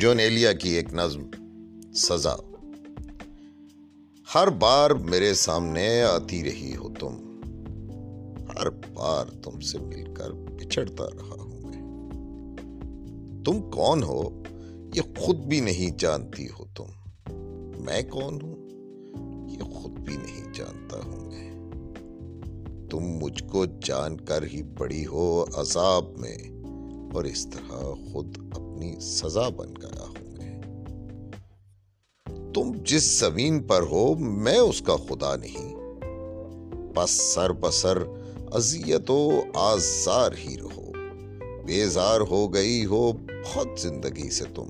جون ایلیا کی ایک نظم، سزا۔ ہر بار میرے سامنے آتی رہی ہو تم۔ ہر بار تم سے مل کر پچھڑتا رہا ہوں میں۔ تم کون ہو؟ یہ خود بھی نہیں جانتی ہو تم۔ میں کون ہوں؟ یہ خود بھی نہیں جانتا ہوں میں۔ تم مجھ کو جان کر ہی پڑی ہو عذاب میں، اور اس طرح خود اپنے اپنی سزا بن گیا ہوں میں تم جس زمین پر ہو، میں اس کا خدا نہیں۔ بس سر بسر اذیت و آزار ہی رہو۔ بیزار ہو گئی ہو بہت زندگی سے تم۔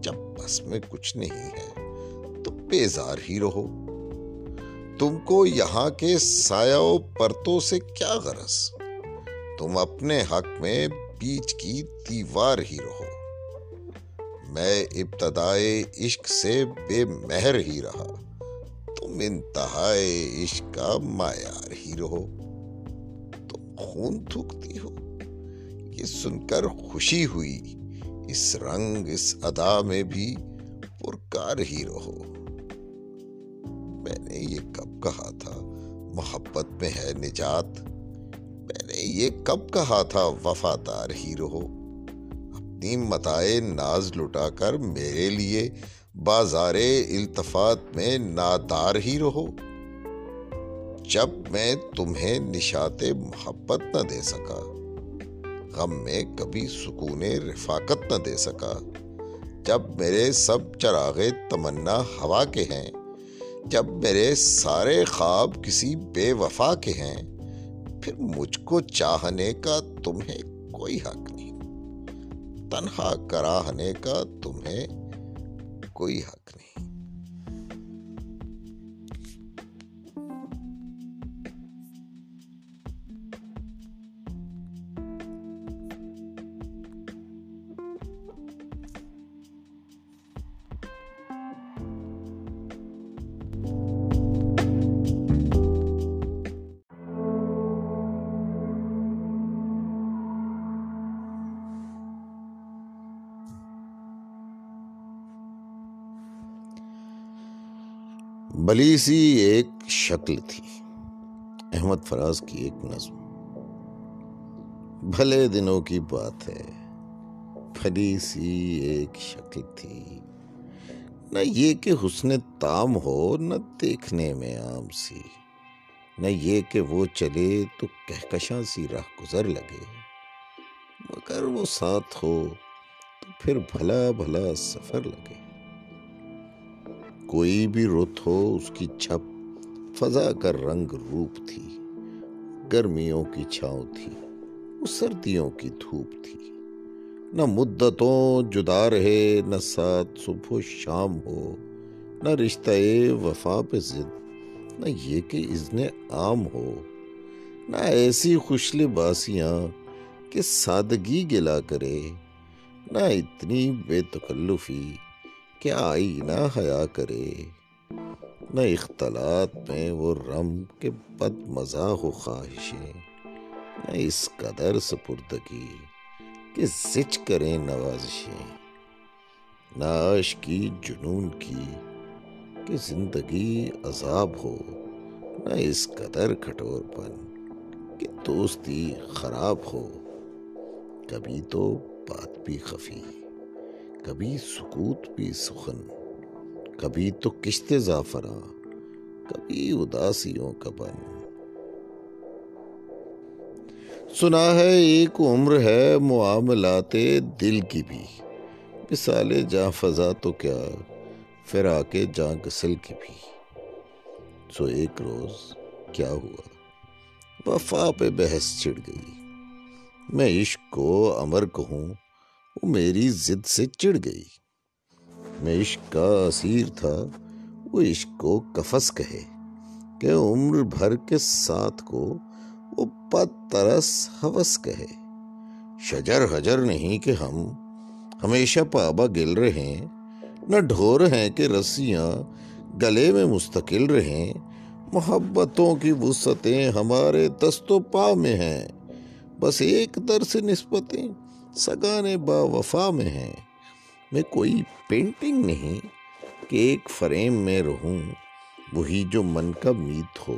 جب بس میں کچھ نہیں ہے، تو بیزار ہی رہو۔ تم کو یہاں کے سایہ و پرتوں سے کیا غرض؟ تم اپنے حق میں بیچ کی دیوار ہی رہو۔ میں ابتدائے عشق سے بے مہر ہی رہا۔ تم انتہائے عشق کا معیار ہی رہو۔ تم خون تھوکتی ہو۔ یہ سن کر خوشی ہوئی۔ اس رنگ، اس ادا میں بھی پرکار ہی رہو۔ میں نے یہ کب کہا تھا؟ محبت میں ہے نجات۔ میں نے یہ کب کہا تھا؟ وفادار ہی رہو۔ اپنی متائے ناز لٹا کر میرے لیے بازار التفات میں نادار ہی رہو۔ جب میں تمہیں نشات محبت نہ دے سکا، غم میں کبھی سکون رفاقت نہ دے سکا، جب میرے سب چراغے تمنا ہوا کے ہیں، جب میرے سارے خواب کسی بے وفا کے ہیں، پھر مجھ کو چاہنے کا تمہیں کوئی حق نہیں تنہا کراہنے کا تمہیں کوئی حق نہیں۔ بلی سی ایک شکل تھی۔ احمد فراز کی ایک نظم۔ بھلے دنوں کی بات ہے بھلی سی ایک شکل تھی۔ نہ یہ کہ حسن تام ہو، نہ دیکھنے میں عام سی۔ نہ یہ کہ وہ چلے تو کہکشاں سی راہ گزر لگے۔ مگر وہ ساتھ ہو تو پھر بھلا بھلا سفر لگے۔ کوئی بھی رت ہو، اس کی چھپ فضا کر رنگ روپ تھی، گرمیوں کی چھاؤں تھی وہ سردیوں کی دھوپ تھی۔ نہ مدتوں جدا رہے، نہ ساتھ صبح و شام ہو، نہ رشتہ وفا پہ ضد، نہ یہ کہ اذن عام ہو۔ نہ ایسی خوش لباسیاں کہ سادگی گلا کرے، نہ اتنی بے تکلفی کیا آئی نہ حیا کرے۔ نہ اختلاط میں وہ رم کے بد مزہ ہو خواہشیں، نہ اس قدر سپردگی کہ زچ کریں نوازشیں۔ نہ عشق کی، جنون کی کہ زندگی عذاب ہو، نہ اس قدر کھٹور پن کہ دوستی خراب ہو۔ کبھی تو بات بھی خفی۔ کبھی سکوت بھی سخن، کبھی تو کشت زعفراں کبھی اداسیوں کا بن۔ سنا ہے ایک عمر ہے معاملات دل کی بھی۔ مثال جاں فضا تو کیا فرا کے جاں گسل کی بھی۔ سو ایک روز کیا ہوا؟ وفا پہ بحث چڑ گئی۔ میں عشق کو امر کہوں وہ میری ضد سے چڑ گئی۔ میں عشق کا اسیر تھا، وہ عشق کو کفس کہے کہ عمر بھر کے ساتھ کو وہ پت ترس حوث کہے۔ شجر حجر نہیں کہ ہم ہمیشہ پابا گل رہے نہ ڈھور ہیں کہ رسیاں گلے میں مستقل رہیں۔ محبتوں کی وسعتیں ہمارے دست و پا میں ہیں، بس ایک در سے نسبتیں۔ سگانے با وفا میں ہیں۔ میں کوئی پینٹنگ نہیں کہ ایک فریم میں رہوں، وہی جو من کا میت ہو،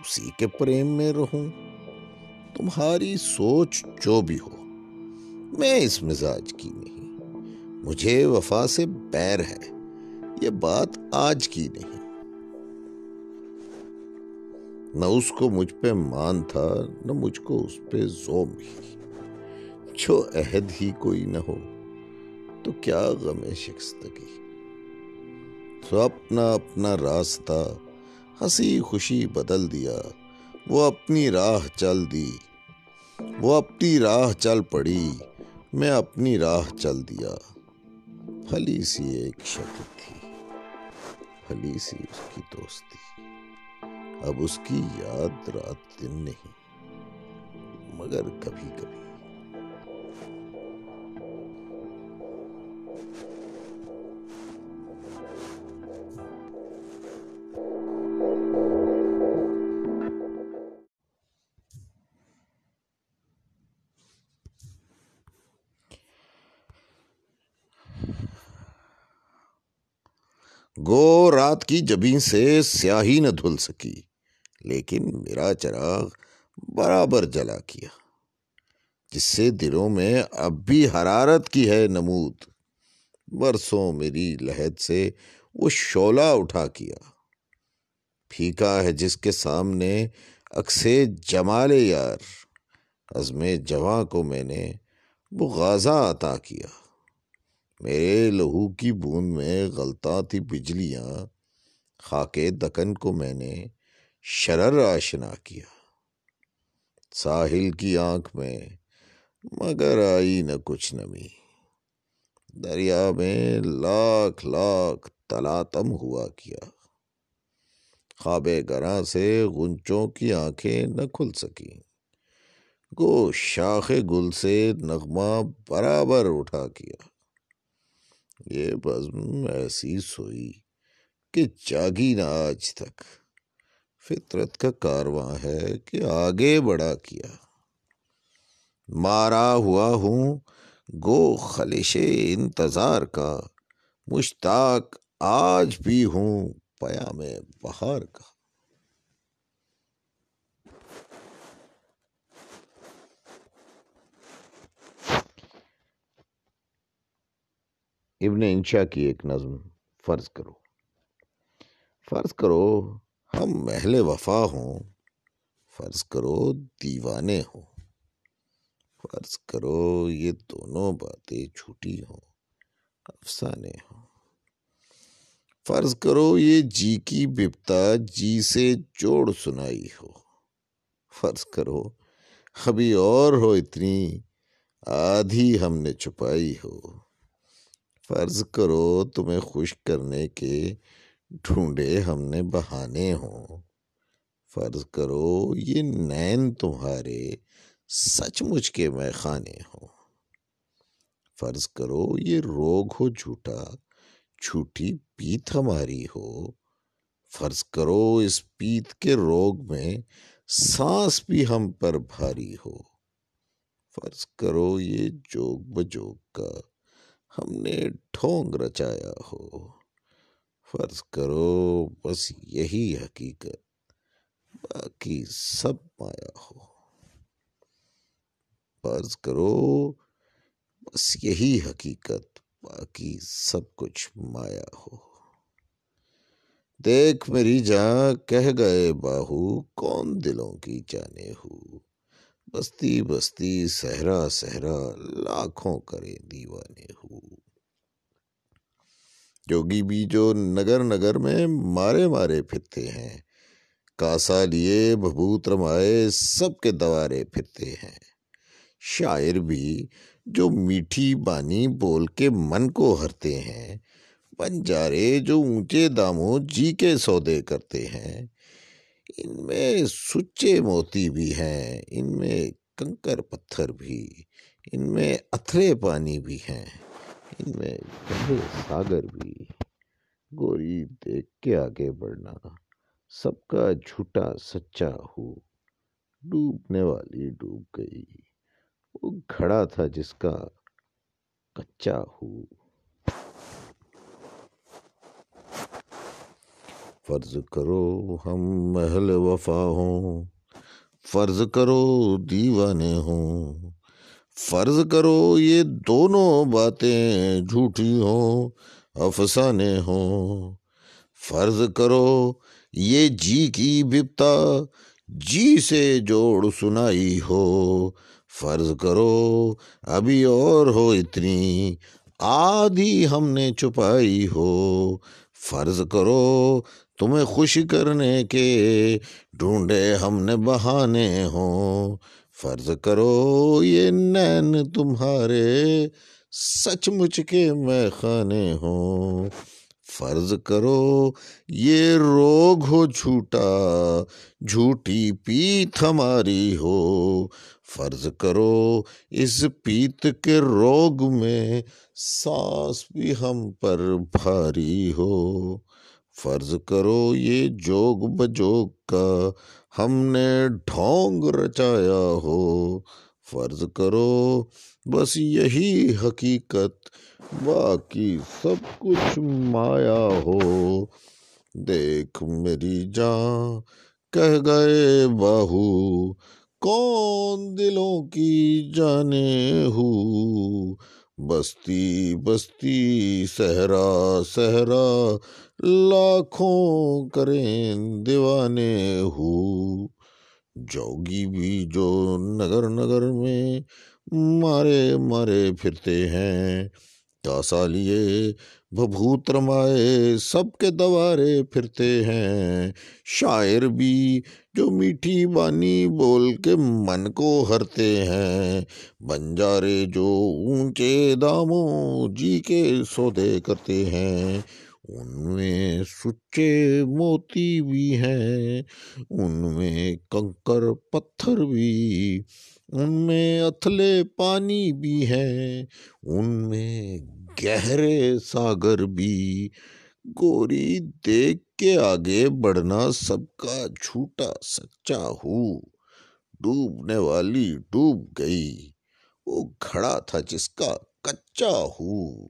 اسی کے پریم میں رہوں۔ تمہاری سوچ جو بھی ہو، میں اس مزاج کی نہیں۔ مجھے وفا سے بیر ہے، یہ بات آج کی نہیں۔ نہ اس کو مجھ پہ مان تھا، نہ مجھ کو اس پہ زوم ہی۔ جو عہد ہی کوئی نہ ہو، تو کیا غم شکستگی؟ تو اپنا اپنا راستہ، ہنسی خوشی بدل دیا، وہ اپنی راہ چل دی، وہ اپنی راہ چل پڑی، میں اپنی راہ چل دیا۔ پھلی سی ایک شکل تھی پھلی سی اس کی دوستی۔ اب اس کی یاد رات دن نہیں، مگر کبھی کبھی۔ رات کی جبیں سے سیاہی نہ دھل سکی، لیکن میرا چراغ برابر جلا کیا، جس سے دلوں میں اب بھی حرارت کی ہے نمود۔ برسوں میری لہد سے وہ شولہ اٹھا کیا۔ پھیکا ہے جس کے سامنے اکسے جمال یار۔ عزم جواں کو میں نے وہ غازہ عطا کیا۔ میرے لہو کی بوند میں غلطہ تھی بجلیاں۔ خاکے دکن کو میں نے شرر آشنا کیا۔ ساحل کی آنکھ میں مگر آئی نہ کچھ نمی۔ دریا میں لاکھ لاکھ تلاتم ہوا کیا۔ خواب گراں سے گنچوں کی آنکھیں نہ کھل سکیں۔ گو شاخ گل سے نغمہ برابر اٹھا کیا۔ یہ بزم ایسی سوئی۔ کہ جاگی نہ آج تک۔ فطرت کا کارواں ہے کہ آگے بڑھا کیا۔ مارا ہوا ہوں گو خلش انتظار کا۔ مشتاق آج بھی ہوں پیا میں بہار کا۔ ابن انشا کی ایک نظم فرض کرو۔ فرض کرو ہم محل وفا ہوں، فرض کرو دیوانے ہوں۔ فرض کرو یہ دونوں باتیں چھوٹی ہوں، افسانے ہوں۔ فرض کرو یہ جی کی بپتا جی سے جوڑ سنائی ہو۔ فرض کرو ابھی اور ہو اتنی، آدھی ہم نے چھپائی ہو۔ فرض کرو تمہیں خوش کرنے کے ڈھونڈے ہم نے بہانے ہوں۔ فرض کرو یہ نین تمہارے سچ مچ کے میں خانے ہوں۔ فرض کرو یہ روگ ہو جھوٹا، جھوٹی پیت ہماری ہو۔ فرض کرو اس پیت کے روگ میں سانس بھی ہم پر بھاری ہو۔ فرض کرو یہ جوگ بجوگ کا ہم نے ٹھونگ رچایا ہو۔ فرض کرو، بس یہی حقیقت، باقی سب مایا ہو فرض کرو، بس یہی حقیقت، باقی سب کچھ مایا ہو دیکھ میری جاں کہہ گئے باہو، کون دلوں کی جانے ہو؟ بستی بستی، صحرا صحرا، لاکھوں کرے دیوانے ہو۔ جوگی بھی جو نگر نگر میں مارے مارے پھرتے ہیں۔ کاسا لیے بھبوت رمائے سب کے دوارے پھرتے ہیں۔ شاعر بھی جو میٹھی بانی بول کے من کو ہرتے ہیں بنجارے جو اونچے داموں جی کے سودے کرتے ہیں۔ ان میں سچے موتی بھی ہیں، ان میں کنکر پتھر بھی، ان میں اتھرے پانی بھی ہیں۔ میں گہرے ساگر بھی۔ گوری دیکھ کے آگے بڑھنا۔ سب کا جھوٹا سچا ہو۔ ڈوبنے والی ڈوب گئی۔ وہ گھڑا تھا جس کا کچا ہو۔ فرض کرو ہم محل وفا ہوں۔ فرض کرو دیوانے ہوں۔ فرض کرو یہ دونوں باتیں جھوٹی ہوں، افسانے ہوں۔ فرض کرو یہ جی کی بپتا جی سے جوڑ سنائی ہو۔ فرض کرو ابھی اور ہو اتنی، آدھی ہم نے چھپائی ہو۔ فرض کرو تمہیں خوش کرنے کے، ڈھونڈے ہم نے بہانے ہوں۔ فرض کرو یہ نین تمہارے سچ مچ کے میں خانے ہوں۔ فرض کرو یہ روگ ہو جھوٹا، جھوٹی پیت ہماری ہو۔ فرض کرو اس پیت کے روگ میں سانس بھی ہم پر بھاری ہو۔ فرض کرو یہ جوگ بجوگ کا ہم نے ڈھونگ رچایا ہو۔ فرض کرو بس یہی حقیقت، باقی سب کچھ مایا ہو۔ دیکھ میری جان، کہہ گئے باہو، کون دلوں کی جانے ہو؟ بستی بستی، صحرا صحرا لاکھوں کریں دیوانے ہو۔ جوگی بھی جو نگر نگر میں مارے مارے پھرتے ہیں۔ کاسا لیے بھبھوت رمائے سب کے دوارے پھرتے ہیں۔ شاعر بھی جو میٹھی بانی بول کے من کو ہرتے ہیں۔ بنجارے جو اونچے داموں جی کے سودے کرتے ہیں۔ ان میں سچے موتی بھی ہیں ان میں کنکر پتھر بھی ان میں اتھلے پانی بھی ہیں ان میں گہرے ساگر بھی۔ گوری دیکھ کے آگے بڑھنا سب کا جھوٹا سچا ہو۔ ڈوبنے والی ڈوب گئی، وہ کھڑا تھا جس کا کچا ہو۔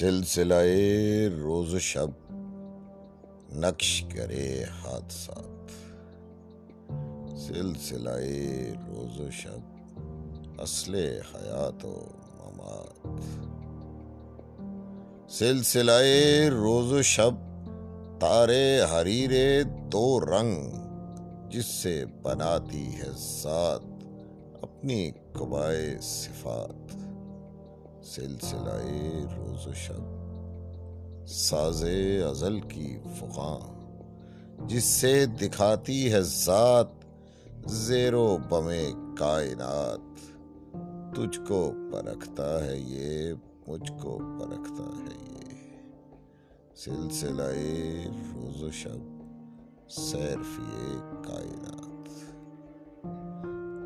سلسلہ روز و شب نقش کرے حادثات۔ سلسلہ روز و شب اصل حیات و ممات۔ سلسلہ روز و شب تارے حریر دو رنگ، جس سے بناتی ہے ذات اپنی قبائے صفات۔ سلسلہ روز و شب، ساز ازل کی فقاں، جس سے دکھاتی ہے ذات زیر و بم کائنات۔ تجھ کو پرکھتا ہے یہ، مجھ کو پرکھتا ہے یہ۔ سلسلہ روز و شب سیرفی کائنات۔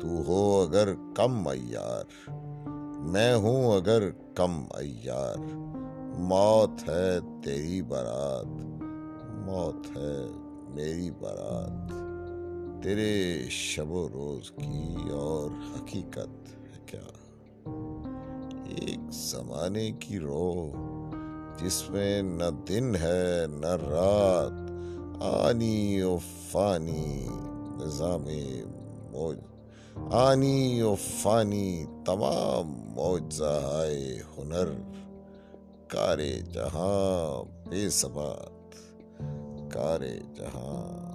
تو ہو اگر کم معیار میں ہوں اگر کم ایار۔ موت ہے تیری برات، موت ہے میری برات۔ تیرے شب و روز کی اور حقیقت ہے کیا؟ ایک زمانے کی رو جس میں نہ دن ہے نہ رات، آنی و فانی نظام موج۔ آنی و فانی تمام موجزہ ہنر، کار جہاں بے ثبات، کار جہاں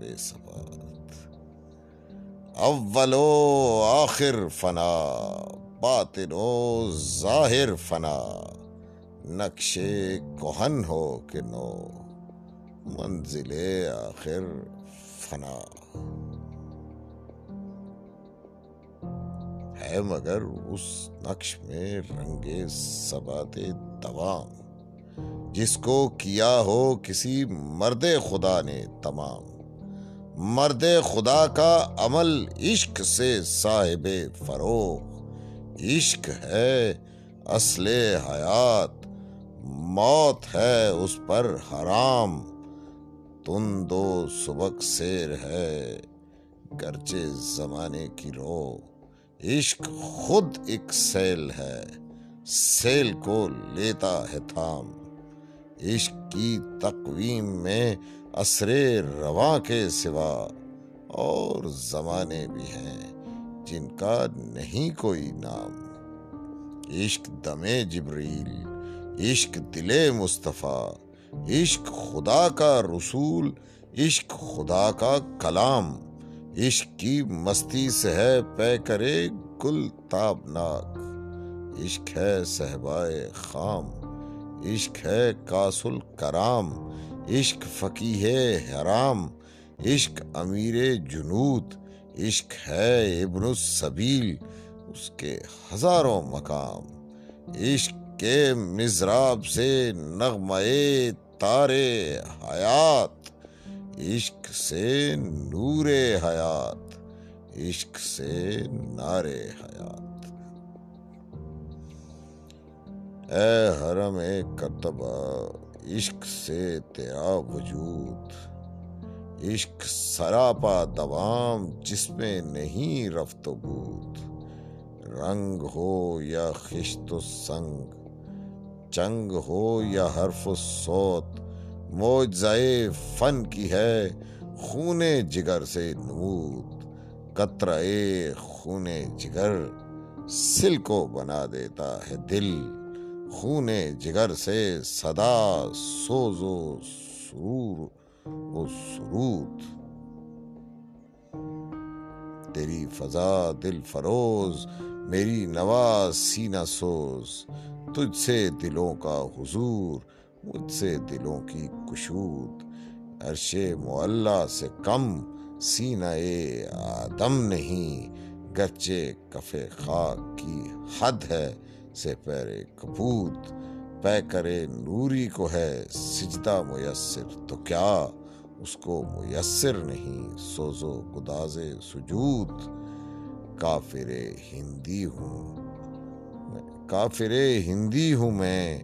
بے ثبات۔ اول و آخر فنا، باطن و ظاہر فنا۔ نقش کوہن ہو کہ نو، منزل آخر فنا۔ ہے مگر اس نقش میں رنگ سبات دوام جس کو کیا ہو کسی مرد خدا نے تمام۔ مرد خدا کا عمل عشق سے صاحب فروغ۔ عشق ہے اصل حیات۔ موت ہے اس پر حرام۔ تن دو سبق سیر ہے گرچے زمانے کی رو عشق خود ایک سیل ہے، سیل کو لیتا ہے تھام۔ عشق کی تقویم میں اثر رواں کے سوا اور زمانے بھی ہیں جن کا نہیں کوئی نام۔ عشق دم جبریل، عشق دل مصطفیٰ، عشق خدا کا رسول، عشق خدا کا کلام۔ عشق کی مستی سے ہے پے کرے گل تابناک۔ عشق ہے صحبائے خام، عشق ہے کاسل کرام۔ عشق فقی ہے حرام، عشق امیر جنود۔ عشق ہے ابن السبیل، اس کے ہزاروں مقام۔ عشق کے مزراب سے نغمے تارے حیات۔ عشق سے نور حیات، عشق سے نار حیات۔ اے حرم کرتبہ عشق سے تیرا وجود، عشق سراپا دوام جس میں نہیں رفت و بود۔ رنگ ہو یا خشت و سنگ، چنگ ہو یا حرف و سوت موجزائے فن کی ہے خون جگر سے نمود۔ قطرے خون جگر سل کو بنا دیتا ہے دل۔ خون جگر سے صدا سوز و سرور و سرود۔ تیری فضا دل فروز، میری نواز سینہ سوز۔ تجھ سے دلوں کا حضور مجھ سے دلوں کی کشود، عرش معلہ سے کم سینہ آدم نہیں گرچے کف خاک کی حد ہے سے پیر کپوت پے کرے نوری کو ہے، سجدہ میسر تو کیا؟ اس کو میسر نہیں سوزو گداز سجود۔ کافر ہندی ہوں کافر ہندی ہوں میں۔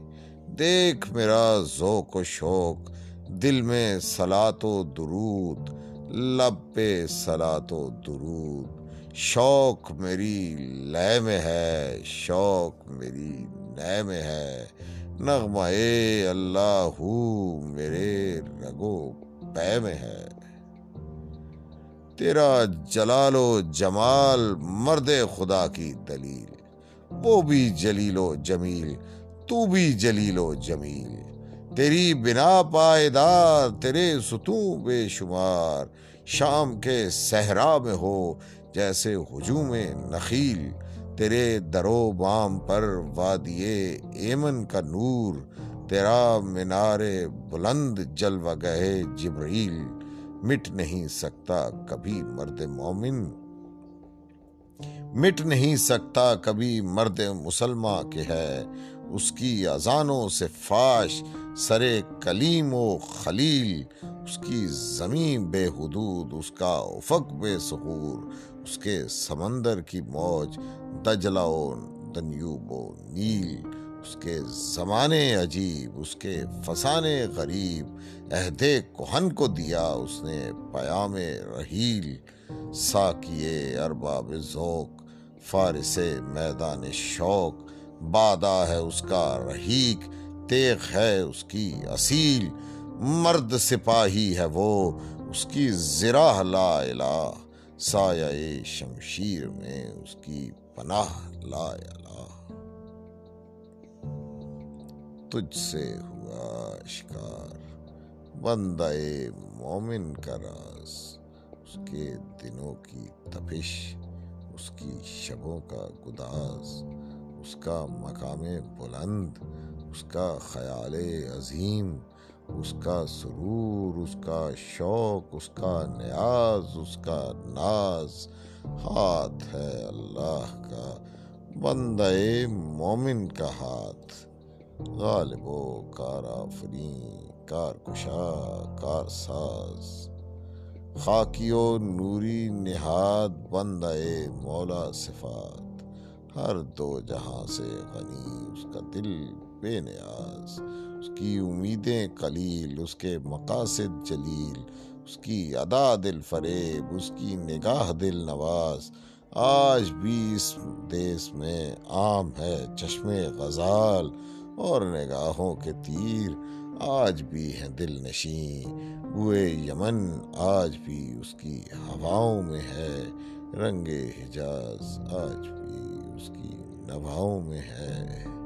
دیکھ میرا ذوق و شوق، دل میں سلات و درود، لب پہ سلات و درود۔ شوق میری لے میں ہے، شوق میری نئے میں ہے۔ نغمہ اے اللہ ہو میرے رگو پے میں ہے۔ تیرا جلال و جمال مرد خدا کی دلیل، وہ بھی جلیل و جمیل۔ تو بھی جلیل و جمیل۔ تیری بنا پائیدار، تیرے ستوں بے شمار۔ شام کے صحرا میں ہو جیسے ہجوم نخیل۔ تیرے درو بام پر وادیے ایمن کا نور۔ تیرا مینار بلند جلوہ گہے جبریل۔ مٹ نہیں سکتا کبھی مرد مومن۔ مٹ نہیں سکتا کبھی مرد مسلمہ کے ہے۔ اس کی اذانوں سے فاش سرے کلیم و خلیل، اس کی زمین بے حدود، اس کا افق بے سہور اس کے سمندر کی موج دجلا و دنیوب و نیل، اس کے زمانے عجیب، اس کے فسانے غریب، عہد کوہن کو دیا اس نے پیام رحیل ساکیے ارباب ذوق، فارس میدان شوق بادا ہے اس کا رحیق تیغ ہے اس کی اصیل، مرد سپاہی ہے وہ اس کی زراح لا الہ، سایہ شمشیر میں اس کی پناہ لا الہ۔ تجھ سے ہوا شکار بندہ مومن کا راز، اس کے دنوں کی تپش، اس کی شبوں کا گداز۔ اس کا مقام بلند، اس کا خیال عظیم، اس کا سرور، اس کا شوق، اس کا نیاز، اس کا ناز۔ ہاتھ ہے اللہ کا، بندہ مومن کا ہاتھ۔ غالب و کار آفرین، کار کشا، کار ساز۔ خاکی و نوری نہاد، بندہ مولا صفات۔ ہر دو جہاں سے غنی، اس کا دل بے نیاز، اس کی امیدیں قلیل، اس کے مقاصد جلیل، اس کی ادا دل فریب، اس کی نگاہ دل نواز۔ آج بھی اس دیس میں عام ہے چشم غزال اور نگاہوں کے تیر۔ آج بھی ہیں دل نشیں بوئے یمن، آج بھی اس کی ہواؤں میں ہے رنگ حجاز۔ آج بھی نبھاؤں میں ہے۔